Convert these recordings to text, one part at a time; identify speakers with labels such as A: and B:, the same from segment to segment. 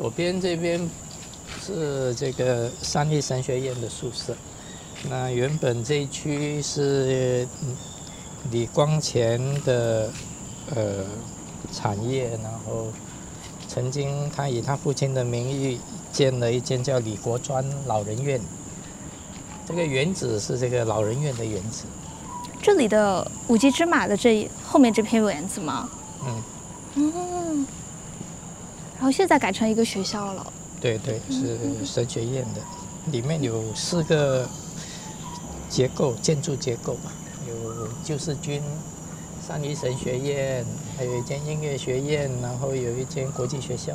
A: 左边这边是这个三立神学院的宿舍。那原本这一区是嗯李光前的呃产业，然后曾经他以他父亲的名义建了一间叫李国专老人院。这个原址是这个老人院的原址。
B: 这里的五级芝马的这后面这片园子吗？
A: 嗯，
B: 嗯。然后现在改成一个学校了。
A: 对对，是神学院的，里面有四个结构建筑结构吧，有救世军、三一神学院，还有一间音乐学院，然后有一间国际学校。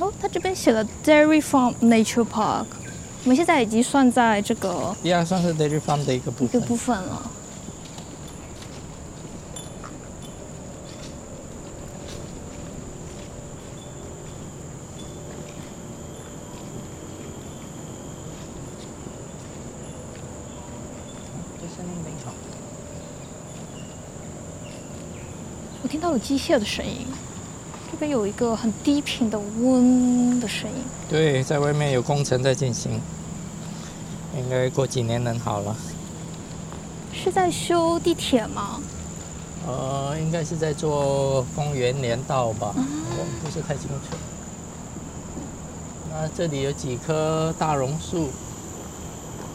B: 哦，它这边写了 Dairy Farm Nature Park，我们现在已经算在这个
A: 第二算是 Dairy Farm 的一个部分。
B: 一个部分了。
A: 这声音没好。
B: 我听到了机械的声音，这边有一个很低频的嗡的声音。
A: 对，在外面有工程在进行，应该过几年能好了。
B: 是在修地铁吗？
A: 呃，应该是在做公园连道吧，我不是太清楚。那这里有几棵大榕树，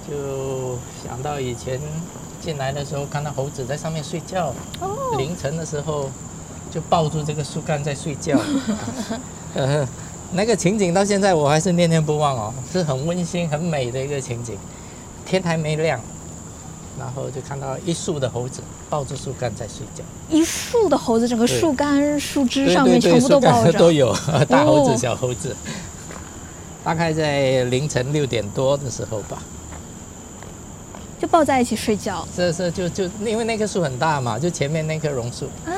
A: 就想到以前进来的时候看到猴子在上面睡觉，
B: 哦，
A: 凌晨的时候就抱住这个树干在睡觉。呃，那个情景到现在我还是念念不忘哦，是很温馨、很美的一个情景。天还没亮，然后就看到一树的猴子抱住树干在睡觉。
B: 一树的猴子，整个
A: 对
B: 树干、树枝上面全部都抱着。
A: 都有，大猴
B: 哦
A: 子、小猴子。大概在凌晨六点多的时候吧，
B: 就抱在一起睡觉
A: 是是就就因为那棵树很大嘛，就前面那棵榕树，
B: 啊。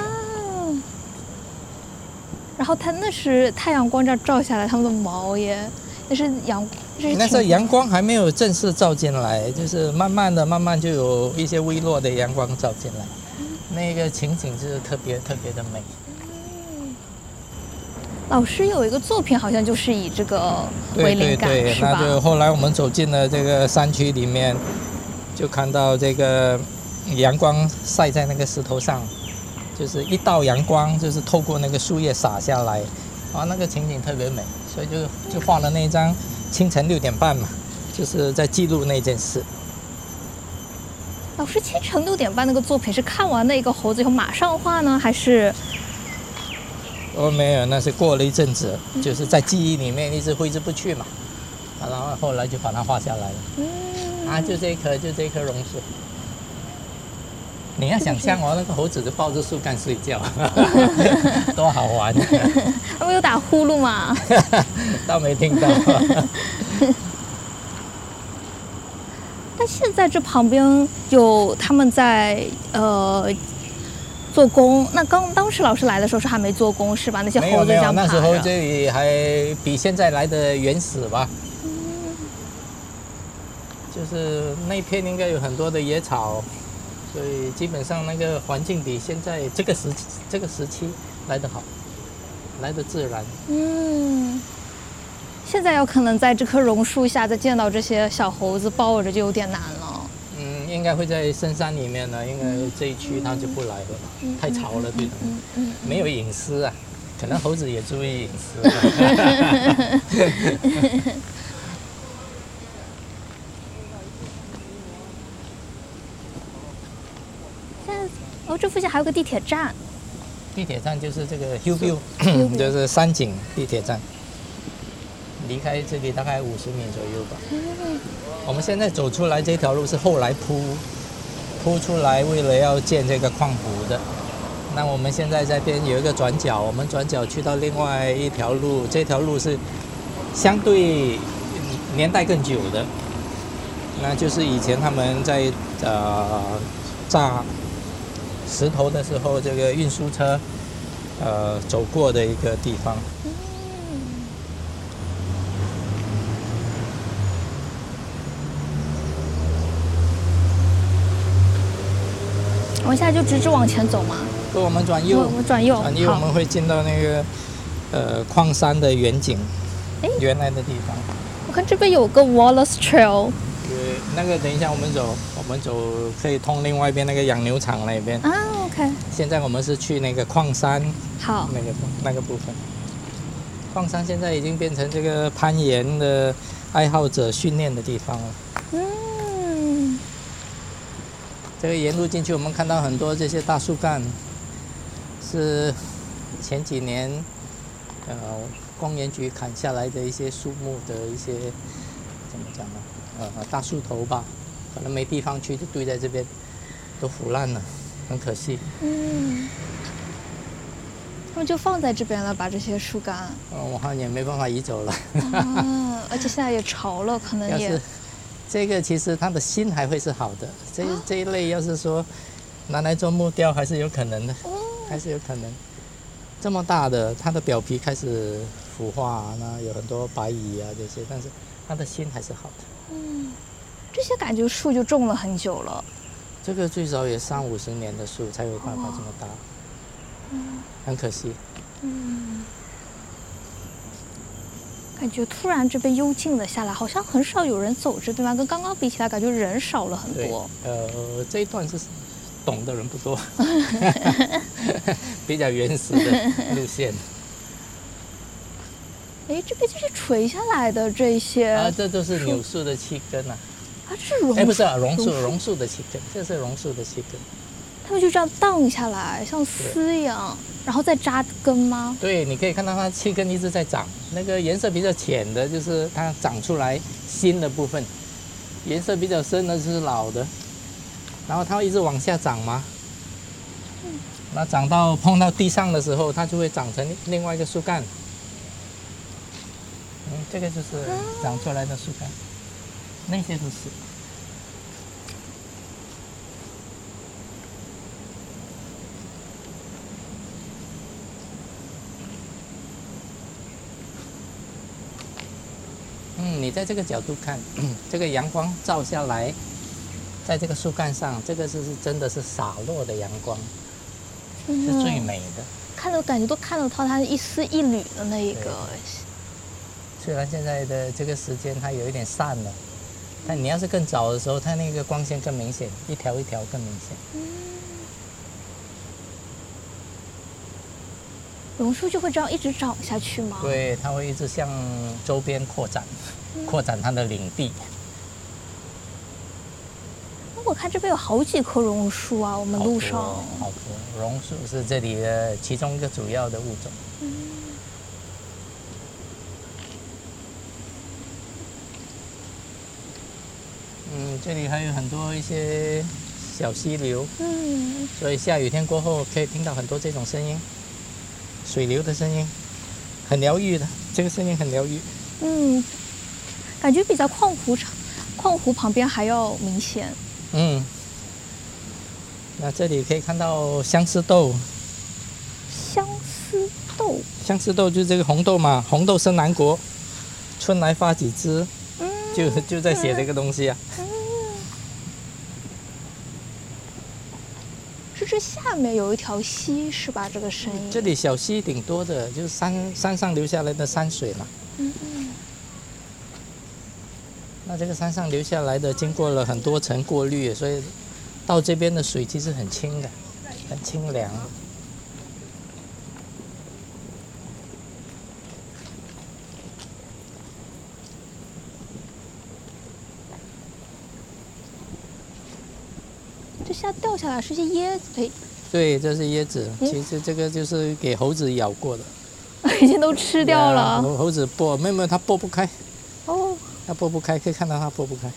B: 然后它那是太阳光这样照下来，它们的毛也那是阳，
A: 那时候阳光还没有正式照进来，就是慢慢的、慢慢就有一些微弱的阳光照进来，那个情景就是特别特别的美。
B: 老师有一个作品，好像就是以这个为
A: 对
B: 灵感，
A: 对？那就后来我们走进了这个山区里面，就看到这个阳光晒在那个石头上，就是一道阳光就是透过那个树叶洒下来，啊，那个情景特别美，所以就就画了那一张清晨六点半嘛，就是在记录那件事。
B: 老师清晨六点半那个作品是看完那个猴子以后马上画呢，还是
A: 哦，没有，那是过了一阵子，就是在记忆里面一直挥之不去嘛，啊，然后后来就把它画下来了。
B: 嗯
A: 啊，就这一棵，就这一棵榕树。你要想象哦，那个猴子就抱着树干睡觉，多好玩！
B: 他们有打呼噜吗？
A: 倒没听到。
B: 但现在这旁边有他们在呃做工，那刚当时老师来的时候是还没做工是吧？那些猴子这样爬
A: 那时候
B: 着。
A: 这里还比现在来的原始吧。就是那片应该有很多的野草，所以基本上那个环境比现在这个时期这个时期来得好，来得自然。
B: 嗯，现在有可能在这棵榕树下再见到这些小猴子抱着就有点难了。
A: 嗯，应该会在深山里面呢，因为这一区它就不来了，太潮了，对没有隐私啊。可能猴子也注意隐私。啊
B: 现在哦，这附近还有个地铁站。
A: 地铁站就是这个
B: Hillview，Hillview
A: 就是山景地铁站。离开这里大概五十米左右吧。我们现在走出来这条路是后来铺铺出来，为了要建这个矿湖的。那我们现在这边有一个转角，我们转角去到另外一条路，这条路是相对年代更久的，那就是以前他们在呃炸石头的时候，这个运输车呃走过的一个地方。
B: 我们现在就直直往前走嘛。
A: 不，我们转右
B: 转右。
A: 转右我
B: 好
A: 们会进到那个呃矿山的远景
B: 诶，
A: 原来的地方。
B: 我看这边有个 Wallace Trail
A: 对，那个等一下我们走，我们走可以通另外一边那个养牛场那边。
B: 啊，OK，
A: 现在我们是去那个矿山
B: 好，
A: 那个那个部分。矿山现在已经变成这个攀岩的爱好者训练的地方了。
B: 嗯，
A: 这个沿路进去，我们看到很多这些大树干，是前几年呃公园局砍下来的一些树木的一些怎么讲呢？呃，大树头吧，可能没地方去，就堆在这边，都腐烂了，很可惜。
B: 嗯，他们就放在这边了，把这些树干。
A: 呃，我看也没办法移走了。
B: 啊，而且现在也潮了，可能 也
A: 是这个，其实它的心还会是好的。这
B: 啊
A: 这一类要是说拿来做木雕，还是有可能的，
B: 哦
A: 还是有可能。这么大的，它的表皮开始腐化、啊，那有很多白蚁啊这些，但是它的心还是好的。
B: 嗯，这些感觉树就种了很久了。
A: 这个最少也三五十年的树才有办法这么大，很可惜。
B: 嗯，感觉突然这边幽静了下来，好像很少有人走这边吧？跟刚刚比起来，感觉人少了很多。，
A: 呃，这一段是懂的人不多，比较原始的路线。
B: 哎，这边就是垂下来的这些
A: 啊，这都是柳树的气根啊。
B: 啊，这是榕
A: 哎，不是、啊、榕树，
B: 榕树
A: 的气根，这是榕树的气根。
B: 它们就这样荡下来，像丝一样，然后再扎根吗？
A: 对，你可以看到它气根一直在长，那个颜色比较浅的，就是它长出来新的部分；颜色比较深的就是老的，然后它会一直往下长嘛。那长到碰到地上的时候，它就会长成另外一个树干。嗯，这个就是长出来的树干，那些都是。嗯，你在这个角度看，这个阳光照下来，在这个树干上，这个是是真的是洒落的阳光，是最美的。
B: 看到感觉都看得到它一丝一缕的那一个。
A: 虽然现在的这个时间它有一点散了，但你要是更早的时候，它那个光线更明显，一条一条更明显。
B: 榕树就会这样一直长下去吗？。
A: 对，它会一直向周边扩展，扩展它的领地。
B: 我看这边有好几棵榕树啊，我们路上。
A: 好多榕树是这里的其中一个主要的物种。嗯，这里还有很多一些小溪流，
B: 嗯，
A: 所以下雨天过后可以听到很多这种声音，水流的声音，很疗愈的。这个声音很疗愈。
B: 嗯，感觉比在矿湖场、矿湖旁边还要明显。
A: 嗯，那这里可以看到相思豆，
B: 相思豆，
A: 相思豆就是这个红豆嘛，红豆生南国，春来发几枝，
B: 嗯，
A: 就就在写这个东西啊。
B: 是这下面有一条溪是吧？这个声音。
A: 这里小溪挺多的，就是山山上流下来的山水嘛。
B: 嗯
A: 那这个山上流下来的，经过了很多层过滤，所以到这边的水其实很清的，很清凉。
B: 这下来是些椰子，对，
A: 对，这是椰子，
B: 嗯
A: 其实这个就是给猴子咬过的。
B: 已经都吃掉
A: 啊
B: 了。
A: 猴猴子剥，没有没有，它剥不开，
B: 哦，
A: 它剥不开，可以看到它剥不开。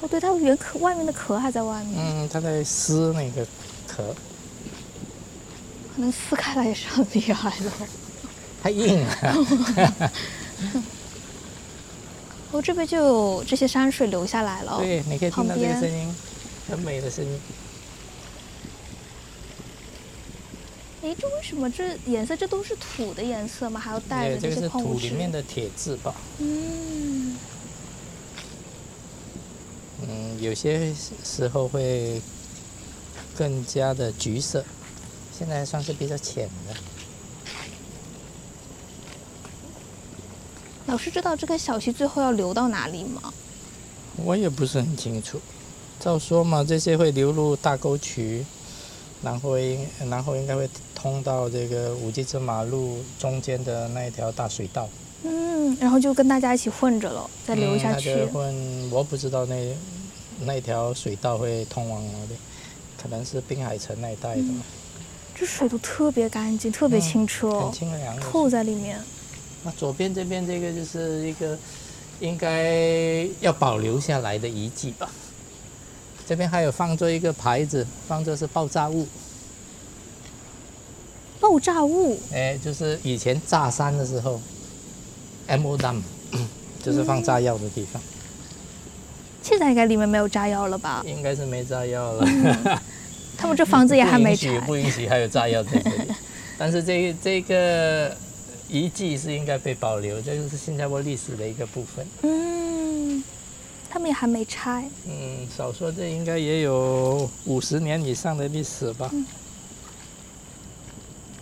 B: 哦，对，它原壳外面的壳还在外面，
A: 嗯，它在撕那个壳，
B: 可能撕开来也是很厉害的。
A: 太硬了。
B: 哦，这边就有这些山水流下来了。
A: 对，你可以听到这个声音，很美的声音。
B: 哎，这为什么这颜色这都是土的颜色吗？还要带着
A: 对，这
B: 些矿物质？
A: 土里面的铁质吧。
B: 嗯，
A: 嗯，有些时候会更加的橘色，现在算是比较浅的。
B: 老师知道这个小溪最后要流到哪里吗？
A: 我也不是很清楚。照说嘛，这些会流入大沟渠，然后应然后应该会通到这个五级之马路中间的那一条大水道。
B: 嗯，然后就跟大家一起混着了，再流下去。
A: 嗯、它就混，我不知道那那条水道会通往哪里，可能是滨海城那一带的。
B: 嗯、这水都特别干净，特别清澈，
A: 嗯、很清凉，
B: 透在里面。
A: 那左边这边这个就是一个应该要保留下来的遗迹吧。这边还有放着一个牌子，放着是爆炸物。
B: 爆炸物？
A: 哎，就是以前炸山的时候，M.O. Dam，就是放炸药的地方。
B: 现在应该里面没有炸药了吧？
A: 应该是没炸药了。
B: 嗯、他们这房子也还没拆。
A: 不允许还有炸药在这里。但是这个这个遗迹是应该被保留，这个是新加坡历史的一个部分。
B: 嗯，他们也还没拆。
A: 嗯，少说这应该也有五十年以上的历史吧。
B: 嗯、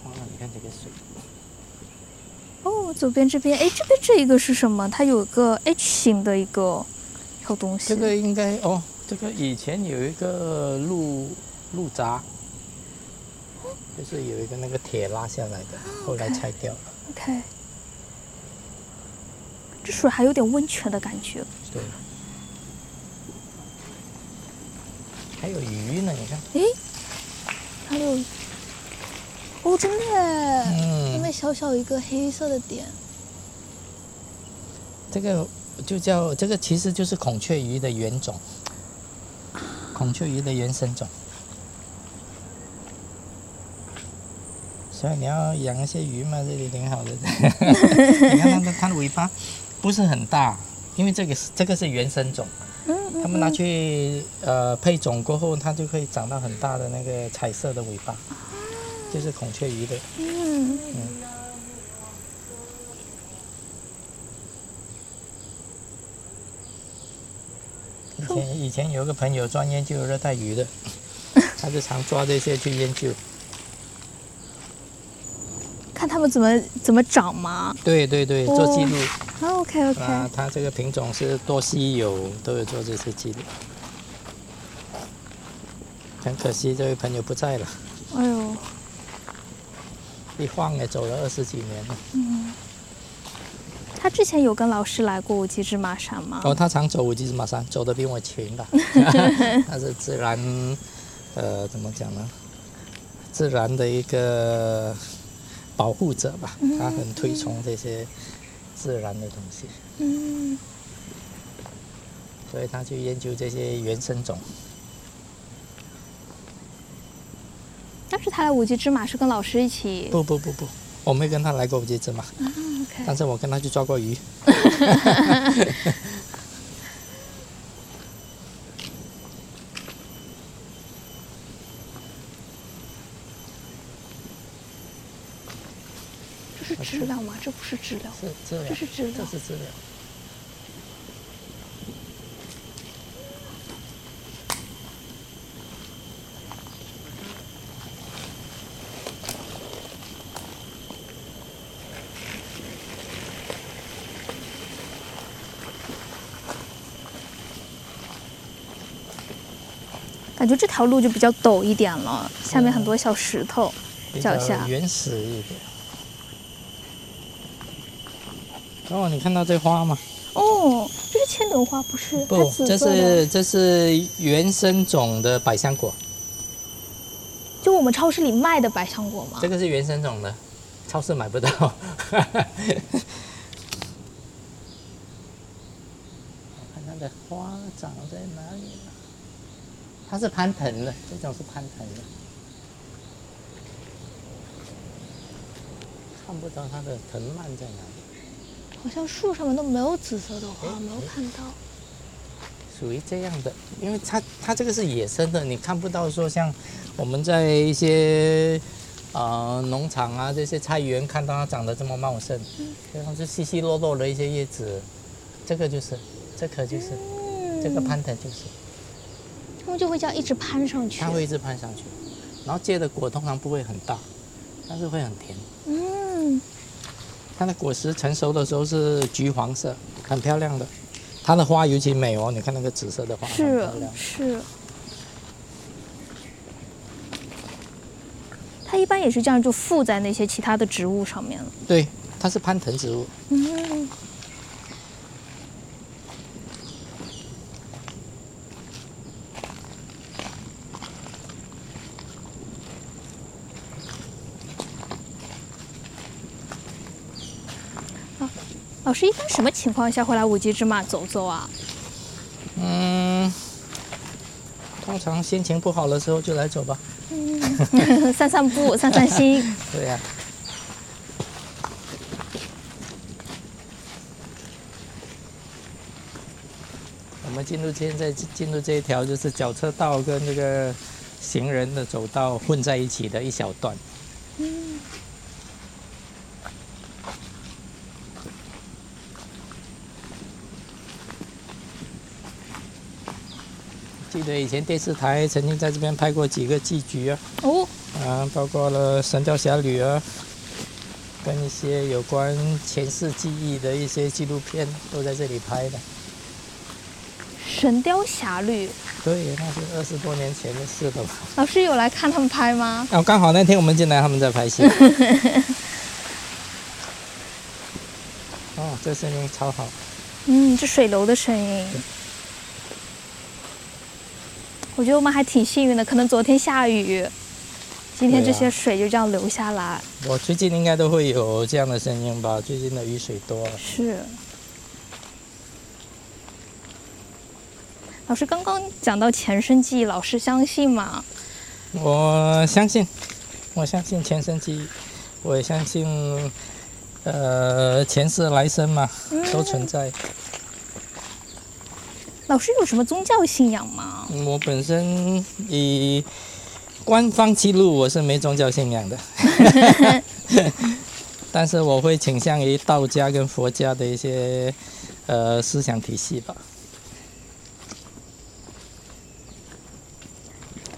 A: 哇，你看这个水。
B: 哦，左边这边，哎，这边这一个是什么？它有个 H 型的一个小东西。
A: 这个应该哦，这个以前有一个路路闸。就是有一个那个铁拉下来的，后来拆掉了。
B: OK，这水还有点温泉的感觉。
A: 对。还有鱼呢，你看。
B: 诶，还有？哦，真的耶！
A: 嗯。
B: 那边小小一个黑色的点。
A: 这个就叫这个，其实就是孔雀鱼的原种。孔雀鱼的原生种。所以你要养一些鱼嘛，这里挺好的。你看它的它的尾巴不是很大，因为这个是这个是原生种。他们拿去呃配种过后，它就会长到很大的那个彩色的尾巴，就是孔雀鱼的。
B: 嗯。
A: 嗯。以前以前有个朋友专研究热带鱼的，他就常抓这些去研究。
B: 怎么怎么长吗？
A: 对对对，做记录。
B: 哦、OK OK。
A: 啊，它这个品种是多稀有，都有做这些记录。很可惜，这位朋友不在了。
B: 哎呦。
A: 一晃也走了二十几年了。
B: 嗯。他之前有跟老师来过五级芝麻山吗？
A: 哦，他常走五级芝麻山，走的比我勤吧。他是自然，呃，怎么讲呢？自然的一个。保护者吧，他很推崇这些自然的东西，
B: 嗯，
A: 所以他去研究这些原生种。
B: 当时他来五级芝麻是跟老师一起？
A: 不不不不，我没跟他来过五级芝麻，
B: 啊 OK，
A: 但是我跟他去抓过鱼。
B: 这是知了吗？这不是治疗，
A: 是知了，
B: 这是治疗，
A: 这是知了。
B: 感觉这条路就比较陡一点了，下面很多小石头，脚下
A: 原始一点。哦，你看到这花吗？
B: 哦，这是千朵花，不是？
A: 不，这是这是原生种的百香果。
B: 就我们超市里卖的百香果吗？
A: 这个是原生种的，超市买不到。我看它的花长在哪里了？它是攀藤的，这种是攀藤的。看不到它的藤蔓在哪里。
B: 好像树上面都没有紫色的花，没有看到。
A: 属于这样的，因为它它这个是野生的，你看不到说像我们在一些呃农场啊这些菜园看到它长得这么茂盛，这样是稀稀落落的一些叶子，这个就是，这棵就是，这个攀藤就是。
B: 它们就会这样一直攀上去。
A: 它会一直攀上去，然后结的果通常不会很大，但是会很甜。
B: 嗯，
A: 它的果实成熟的时候是橘黄色，很漂亮的。它的花尤其美哦，你看那个紫色的花，很
B: 是
A: 漂亮。
B: 是。它一般也是这样，就附在那些其他的植物上面了。
A: 对，它是攀藤植物。
B: 嗯，师，一般什么情况下会来五级芝麻走走啊？
A: 嗯，通常心情不好的时候就来走吧。
B: 嗯 散散步，散散心。
A: 对呀、我们进入现在进入这一条就是脚车道跟这个行人的走道混在一起的一小段。记得以前电视台曾经在这边拍过几个戏剧啊，
B: 哦，
A: 啊，包括了《神雕侠侣》啊，跟一些有关前世记忆的一些纪录片都在这里拍的。
B: 《神雕侠侣》，
A: 对，那是二十多年前的事了吧？
B: 老师有来看他们拍吗？
A: 哦，刚好那天我们进来，他们在拍戏。哦，这声音超好。
B: 嗯，这水流的声音。我觉得我们还挺幸运的，可能昨天下雨，今天这些水就这样流下来。
A: 我最近应该都会有这样的声音吧？最近的雨水多。
B: 是。老师刚刚讲到前生记忆，老师相信吗？
A: 我相信，我相信前生记忆，我也相信，呃，前世来生嘛，都存在。
B: 老师有什么宗教信仰吗？
A: 嗯我本身以官方记录我是没宗教信仰的，但是我会倾向于道家跟佛家的一些呃思想体系吧。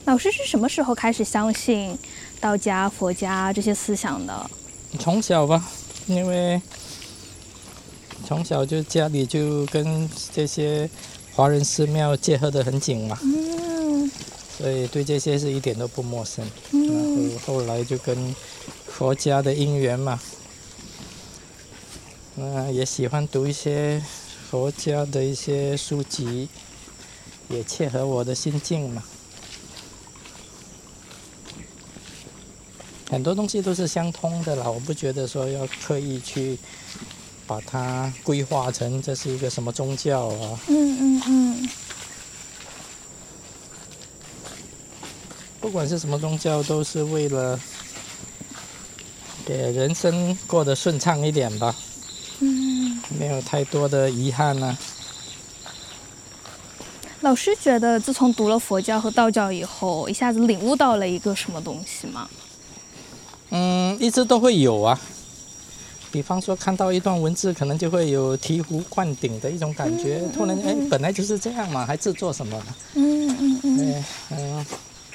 B: 老师是什么时候开始相信道家、佛家这些思想的？
A: 从小吧，因为从小就家里就跟这些华人寺庙结合得很紧嘛，
B: 嗯
A: 所以对这些是一点都不陌生。
B: 嗯
A: 然后后来就跟佛家的因缘嘛，那也喜欢读一些佛家的一些书籍，也切合我的心境嘛。很多东西都是相通的啦，我不觉得说要刻意去把它规划成这是一个什么宗教啊。
B: 嗯嗯嗯，
A: 不管是什么宗教，都是为了给人生过得顺畅一点吧。
B: 嗯，
A: 没有太多的遗憾啊呢、
B: 老师觉得自从读了佛教和道教以后，一下子领悟到了一个什么东西吗？
A: 嗯，一直都会有啊。比方说看到一段文字，可能就会有醍醐灌顶的一种感觉。突然，哎，本来就是这样嘛，还制作什么呢？
B: 嗯嗯嗯
A: 对，嗯，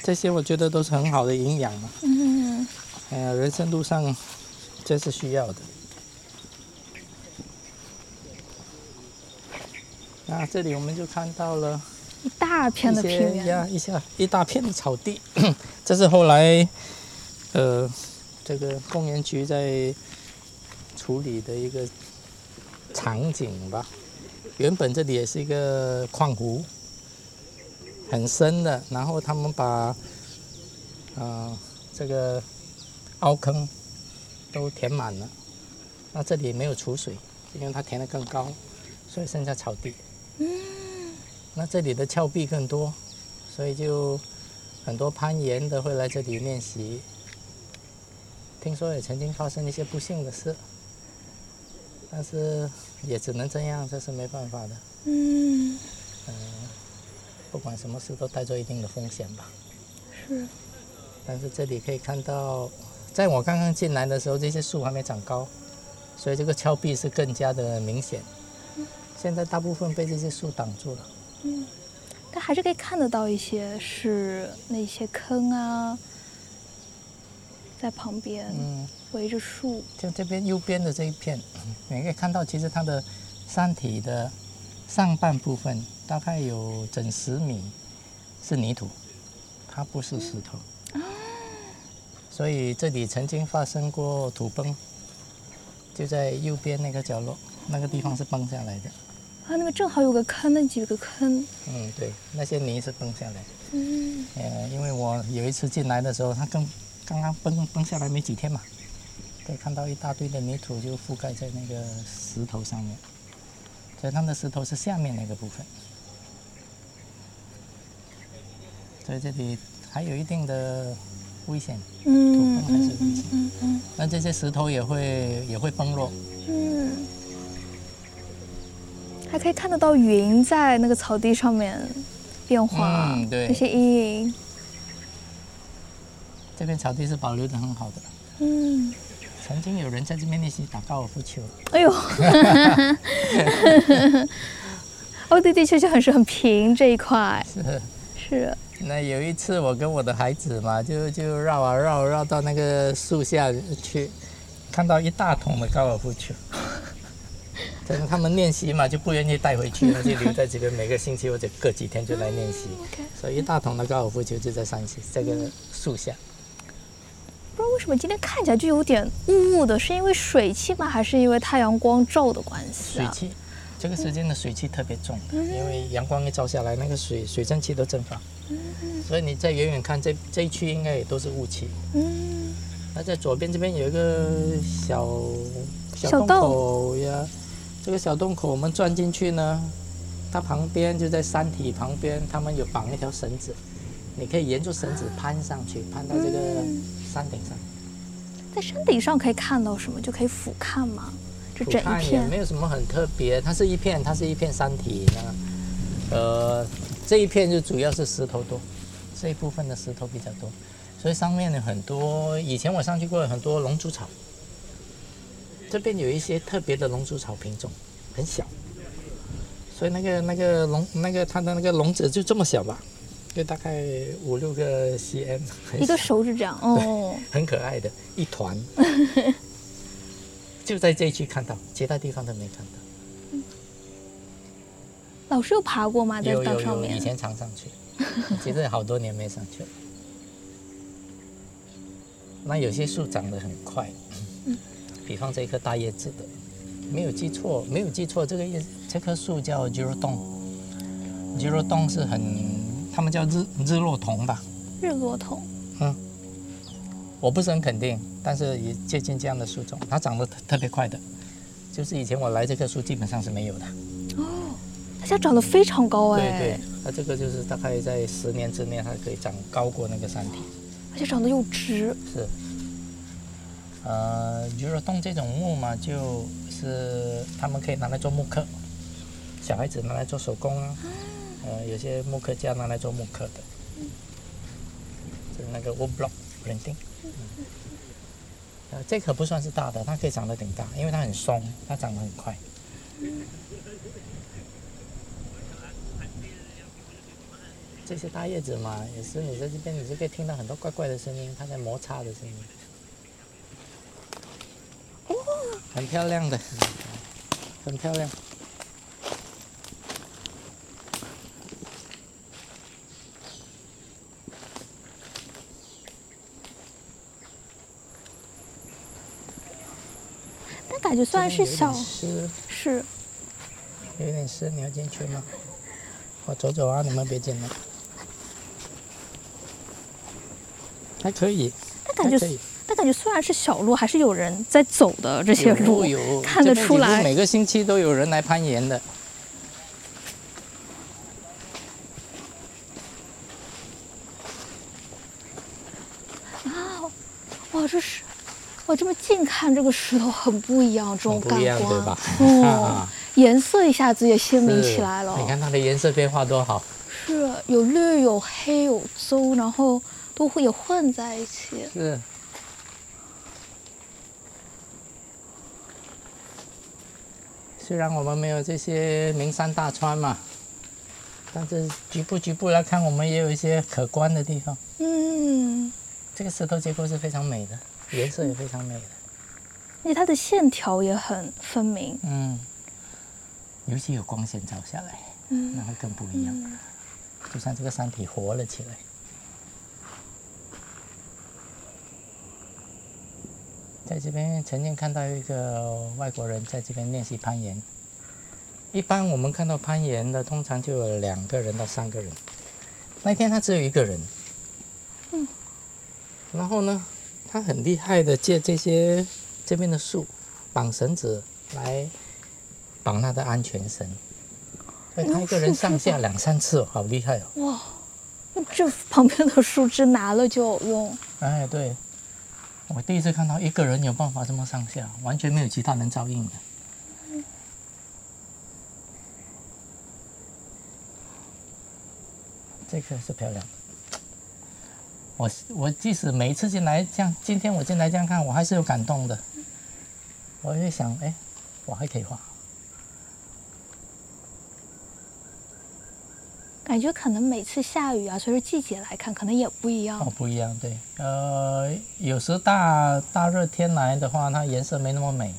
A: 这些我觉得都是很好的营养嘛。
B: 嗯，
A: 哎呀，人生路上这是需要的。那这里我们就看到了
B: 一大片的平原。
A: 呀，一下一大片的草地，这是后来呃这个公园局在处理的一个场景吧。原本这里也是一个矿湖，很深的，然后他们把呃这个凹坑都填满了，那这里没有储水，因为它填得更高，所以剩下草地。那这里的峭壁更多，所以就很多攀岩的会来这里练习。听说也曾经发生一些不幸的事，但是也只能这样，这是没办法的。
B: 嗯，嗯
A: 不管什么事都带着一定的风险吧。
B: 是。
A: 但是这里可以看到，在我刚刚进来的时候，这些树还没长高，所以这个峭壁是更加的明显。现在大部分被这些树挡住了。
B: 嗯但还是可以看得到一些是那些坑啊，在旁边
A: 嗯，
B: 围着树。
A: 像这边右边的这一片，你可以看到，其实它的山体的上半部分大概有整十米是泥土，它不是石头。所以这里曾经发生过土崩，就在右边那个角落，那个地方是崩下来的。
B: 啊，那个正好有个坑，那几个坑。
A: 嗯，对，那些泥是崩下来。
B: 嗯，
A: 呃，因为我有一次进来的时候，它刚刚刚崩崩下来没几天嘛，可以看到一大堆的泥土就覆盖在那个石头上面，所以它的石头是下面那个部分，所以这里还有一定的危险，土
B: 嗯
A: 崩还是危险。
B: 嗯嗯
A: 那这些石头也会也会崩落，
B: 嗯，还可以看得到云在那个草地上面变化，
A: 嗯对。
B: 那些阴影。
A: 这片草地是保留的很好的。
B: 嗯，
A: 曾经有人在这边练习打高尔夫球，
B: 哎呦，哦，对对，确实很是很平这一块，
A: 是。
B: 是，
A: 那有一次，我跟我的孩子嘛，就就绕啊绕，绕到那个树下去，看到一大桶的高尔夫球。可能他们练习嘛，就不愿意带回去，那就留在这边，每个星期或者隔几天就来练习。
B: OK
A: 所以一大桶的高尔夫球就在山西这个树下。
B: 不知道为什么今天看起来就有点雾雾的，是因为水汽吗？还是因为太阳光照的关系啊？
A: 水汽，这个时间的水汽特别重的，因为阳光一照下来，那个水水蒸气都蒸发，所以你在远远看这这一区应该也都是雾气。
B: 嗯，
A: 那在左边这边有一个小小洞
B: 小洞
A: 口呀，这个小洞口我们钻进去呢，它旁边就在山体旁边，他们有绑一条绳子，你可以沿着绳子攀上去，攀到这个山顶上。
B: 在山顶上可以看到什么？就可以俯瞰吗？这整一片
A: 没有什么很特别，它是一片，它是一片山体呢。呃，这一片就主要是石头多，这一部分的石头比较多，所以上面有很多。以前我上去过很多龙珠草，这边有一些特别的龙珠草品种，很小，所以那个那个龙那个它的那个笼子就这么小吧，就大概五六个 cm，
B: 一个手指这样哦。
A: 很可爱的一团，就在这一区看到，其他地方都没看到。
B: 老师有爬过吗？在
A: 有有有，
B: 到上面
A: 以？前常上去，其实好多年没上去了。那有些树长得很快，比方这棵大叶子的，没有记错，没有记错，这个叶这棵树叫吉罗洞，吉罗洞是很，他们叫日日落桐吧，
B: 日落桐。
A: 我不是很肯定，但是也接近这样的树种，它长得特特别快的，就是以前我来这棵树基本上是没有的。
B: 哦，它现在长得非常高哎，
A: 对对，它这个就是大概在十年之内，它可以长高过那个山体。
B: 而且长得又直。
A: 是，呃，鱼肉洞这种木嘛，就是他们可以拿来做木刻，小孩子拿来做手工啊，呃，有些木刻家拿来做木刻的，就是那个 wood block printing。呃，这棵不算是大的，它可以长得挺大，因为它很松，它长得很快。这些大叶子嘛，也是你在这边，你就可以听到很多怪怪的声音，它在摩擦的声音。哦，很漂亮的，很漂亮。
B: 但感觉虽然是小是
A: 有点湿，你要进去吗？我走走啊，你们别进来。还可以，
B: 但感觉。但感觉虽然是小路，还是有人在走的这些
A: 有
B: 路，
A: 有
B: 看得出来
A: 每个星期都有人来攀岩的。
B: 哇，这是哇，这么近看这个石头很不一样，这种感
A: 很不一样，对吧？
B: 哦，颜色一下子也鲜明起来了。
A: 你看它的颜色变化多好。
B: 是有绿有黑有棕，然后都会也混在一起。
A: 是。虽然我们没有这些名山大川嘛，但是局部局部来看，我们也有一些可观的地方。
B: 嗯，
A: 这个石头结构是非常美的，颜色也非常美的。
B: 因为它的线条也很分明。
A: 嗯，尤其有光线照下来，
B: 嗯
A: 那会更不一样。就像这个山体活了起来。在这边曾经看到一个外国人在这边练习攀岩。一般我们看到攀岩的，通常就有两个人到三个人。那天他只有一个人。
B: 嗯。
A: 然后呢，他很厉害的借这些这边的树绑绳子来绑他的安全绳。所以他一个人上下两三次，好厉害哦！
B: 哇，这旁边的树枝拿了就有用。
A: 哎，对，我第一次看到一个人有办法这么上下，完全没有其他人照应的。这个是漂亮的。我我即使每一次进来这样，今天我进来这样看，我还是有感动的。我会想，哎，我还可以画。
B: 感觉可能每次下雨啊，随着季节来看，可能也不一样。
A: 哦，不一样，对，呃，有时大大热天来的话，它颜色没那么美，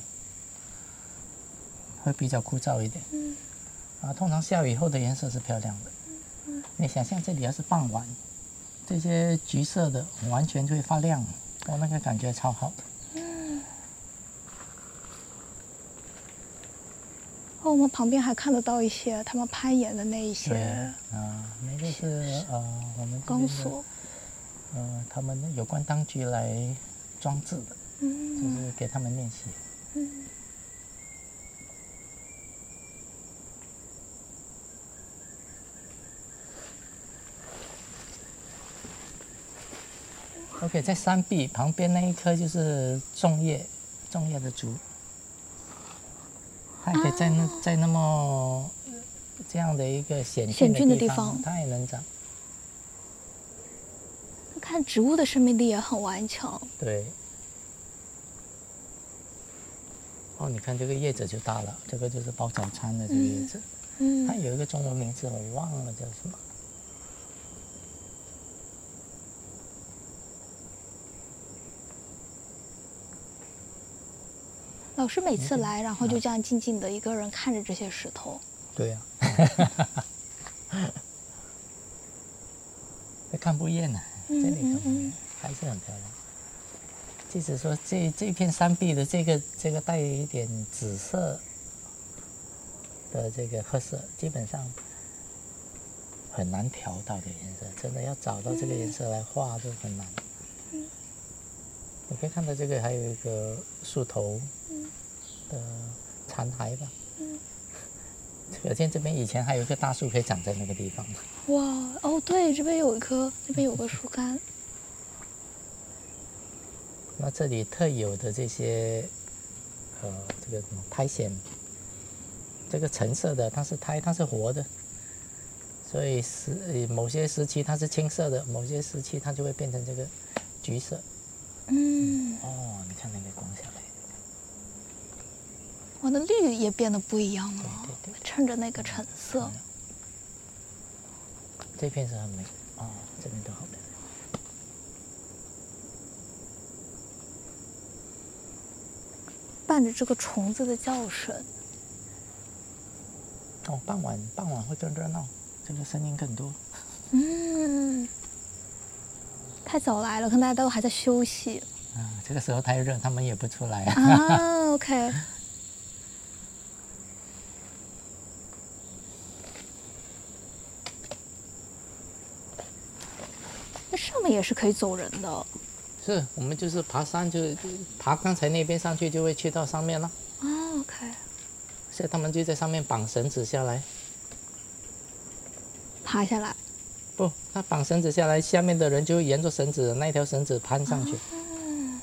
A: 会比较枯燥一点。
B: 嗯。
A: 啊，通常下雨后的颜色是漂亮的。嗯。你想象这里要是傍晚，这些橘色的完全就会发亮，哦，那个感觉超好的。
B: 哦，我们旁边还看得到一些他们攀岩的那一
A: 对
B: 些，
A: 啊，那个是呃我们这
B: 钢
A: 边的
B: 索。
A: 呃，他们有关当局来装置的，就
B: 嗯
A: 是给他们练习。
B: 嗯。
A: OK，在山壁旁边那一棵就是粽叶，粽叶的竹，它也可以在那、在那么这样的一个险
B: 险峻的
A: 地
B: 地方
A: 它也能长。
B: 看植物的生命力也很顽强。
A: 对。哦，你看这个叶子就大了，这个就是包早餐的这个叶子，它
B: 嗯，
A: 有一个中文名字我忘了叫什么。
B: 老师每次来，然后就这样静静的一个人看着这些石头。
A: 对呀、会看不厌呢、这里看不厌
B: 嗯
A: 还是很漂亮。即使说这这片山壁的这个这个带一点紫色的这个褐色，基本上很难调到的颜色，真的要找到这个颜色来画都很难。你可以看到这个还有一个树头的残骸吧。嗯可见这边以前还有一棵大树可以长在那个地方。
B: 哇，哦，对，这边有一棵，那边有个树干。
A: 那这里特有的这些，呃，这个什么苔藓，这个橙色的它是苔，它是活的，所以时呃某些时期它是青色的，某些时期它就会变成这个橘色。
B: 嗯，
A: 哦，你看那个光下来，
B: 我的绿也变得不一样了，
A: 对对
B: 衬着那个橙色。
A: 这片是很美。哦，这边都好漂亮。
B: 伴着这个虫子的叫声。
A: 哦，傍晚傍晚会更热闹，这个声音更多。
B: 嗯，太早来了，可能大家都还在休息。
A: 啊，这个时候太热，他们也不出来。
B: 啊，OK。那上面也是可以走人的
A: 是我们就是爬山就爬刚才那边上去就会去到上面了。
B: 啊，OK，
A: 现在他们就在上面绑绳子下来。
B: 爬下来。
A: 不，他绑绳子下来，下面的人就沿着绳子那条绳子攀上去。嗯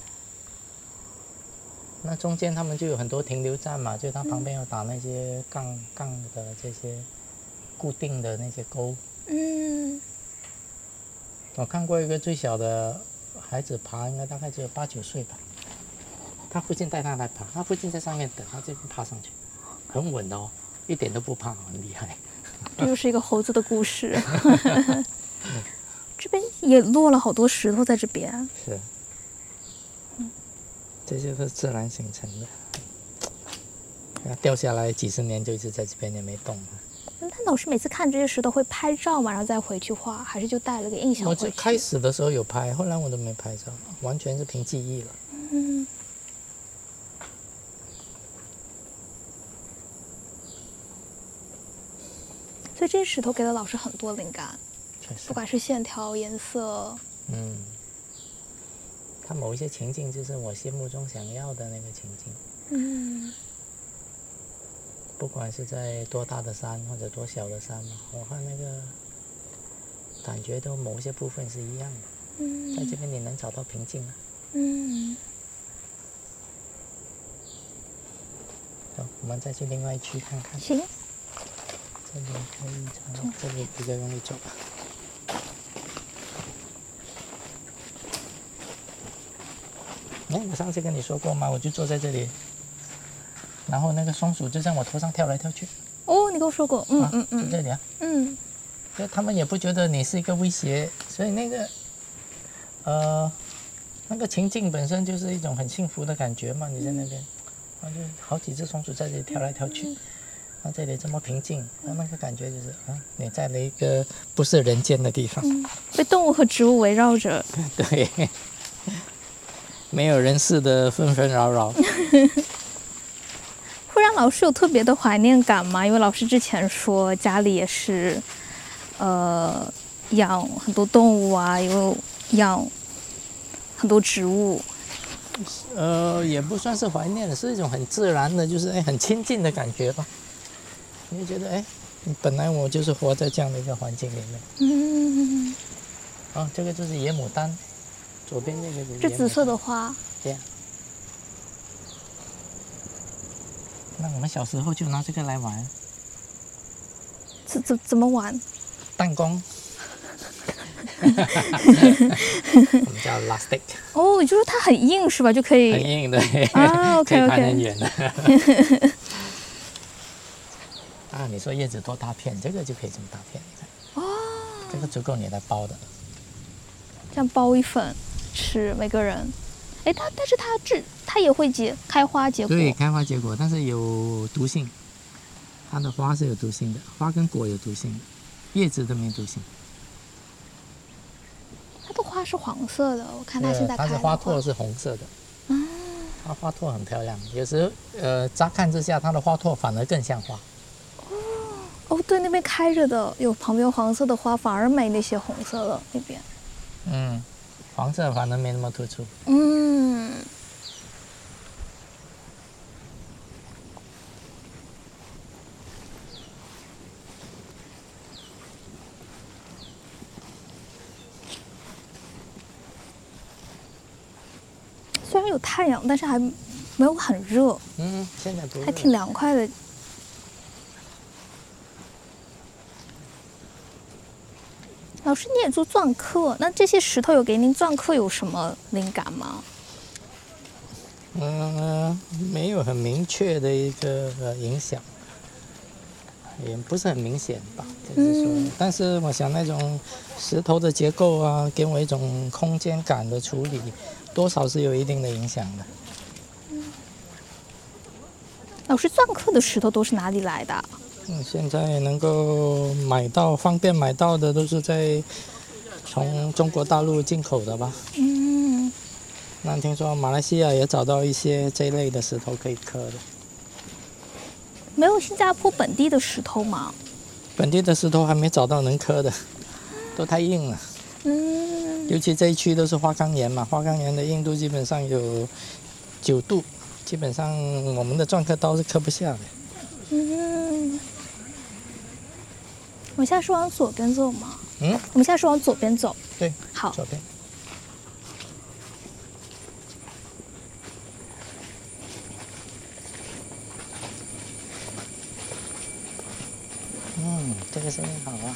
A: 那中间他们就有很多停留站嘛，就他旁边有打那些杠杠的这些固定的那些钩。
B: 嗯，
A: 我看过一个最小的孩子爬，应该大概只有八九岁吧。他父亲带他来爬，他父亲在上面等，他这边爬上去，很稳的哦，一点都不怕，很厉害。
B: 这就是一个猴子的故事。这边也落了好多石头在这边。
A: 是，这就是自然形成的。它掉下来几十年就一直在这边也没动。
B: 那老师每次看这些石头会拍照嘛，然后再回去画，还是就带了个印象
A: 我？最开始的时候有拍，后来我都没拍照，完全是凭记忆了。
B: 嗯，所以这些石头给了老师很多灵感，
A: 确实
B: 不，管是线条、颜色，
A: 嗯，它某一些情境就是我心目中想要的那个情境，
B: 嗯，
A: 不管是在多大的山或者多小的山嘛，我看那个感觉都某些部分是一样的，嗯在这
B: 嗯
A: 边你能找到平静啊。
B: 嗯，
A: 走，我们再去另外一区看看。
B: 行，
A: 这里可以从这里比较容易走。哎，我上次跟你说过吗？我就坐在这里，然后那个松鼠就在我头上跳来跳去。
B: 哦，你跟我说过，嗯
A: 啊
B: 嗯嗯。
A: 就这里啊，
B: 嗯。
A: 就他们也不觉得你是一个威胁，所以那个，呃，那个情境本身就是一种很幸福的感觉嘛。你在那边，好几只松鼠在这里跳来跳去，啊，这里这么平静，啊，那个感觉就是，啊，你在了一个不是人间的地方，
B: 嗯，被动物和植物围绕着，
A: 对，没有人世的纷纷扰扰。
B: 老师有特别的怀念感吗？因为老师之前说家里也是，呃，养很多动物啊，有养很多植物，
A: 呃，也不算是怀念，是一种很自然的，就是哎很亲近的感觉吧。你就觉得哎，本来我就是活在这样的一个环境里面。
B: 嗯，
A: 啊，这个就是野牡丹，左边那个就是
B: 这紫色的花，
A: 对呀。那我们小时候就拿这个来玩
B: 怎怎怎么玩？
A: 弹弓，我们叫 elastic，
B: 哦，就是它很硬是吧？就可以
A: 很硬的，
B: 啊
A: 可以
B: ，OK
A: 弹很
B: OK，
A: 远的。啊，你说叶子多大片，这个就可以这么大片，你看，
B: 哦，
A: 这个足够你来包的。
B: 这样包一份吃，每个人。哎，它但是它这它也会结开花结果，
A: 对，开花结果，但是有毒性，它的花是有毒性的，花跟果有毒性的，叶子都没毒性。
B: 它的花是黄色的，我看它现在开
A: 它是
B: 的
A: 花托是红色的，它花托很漂亮，有时候呃乍看之下，它的花托反而更像花。
B: 哦，对，那边开着的有旁边有黄色的花，反而没那些红色的那边。
A: 嗯，黄色反而没那么突出。
B: 嗯，虽然有太阳，但是还没有很热，
A: 嗯，现在不
B: 还挺凉快的。老师，你也做篆刻，那这些石头有给您篆刻有什么灵感吗？
A: 嗯、没有很明确的一个呃影响，也不是很明显吧，就是说，
B: 嗯
A: 但是我想那种石头的结构啊，给我一种空间感的处理，多少是有一定的影响的。
B: 老师，篆刻的石头都是哪里来的啊？
A: 嗯，现在能够买到方便买到的都是在从中国大陆进口的吧？
B: 嗯，
A: 那听说马来西亚也找到一些这类的石头可以刻的。
B: 没有新加坡本地的石头吗？
A: 本地的石头还没找到能刻的，都太硬了。
B: 嗯，
A: 尤其这一区都是花岗岩嘛，花岗岩的硬度基本上有九度，基本上我们的篆刻刀是刻不下的。
B: 嗯，我们现在是往左边走吗？
A: 嗯，
B: 我们现在是往左边走。
A: 对，
B: 好，
A: 左边。嗯，这个声音好啊。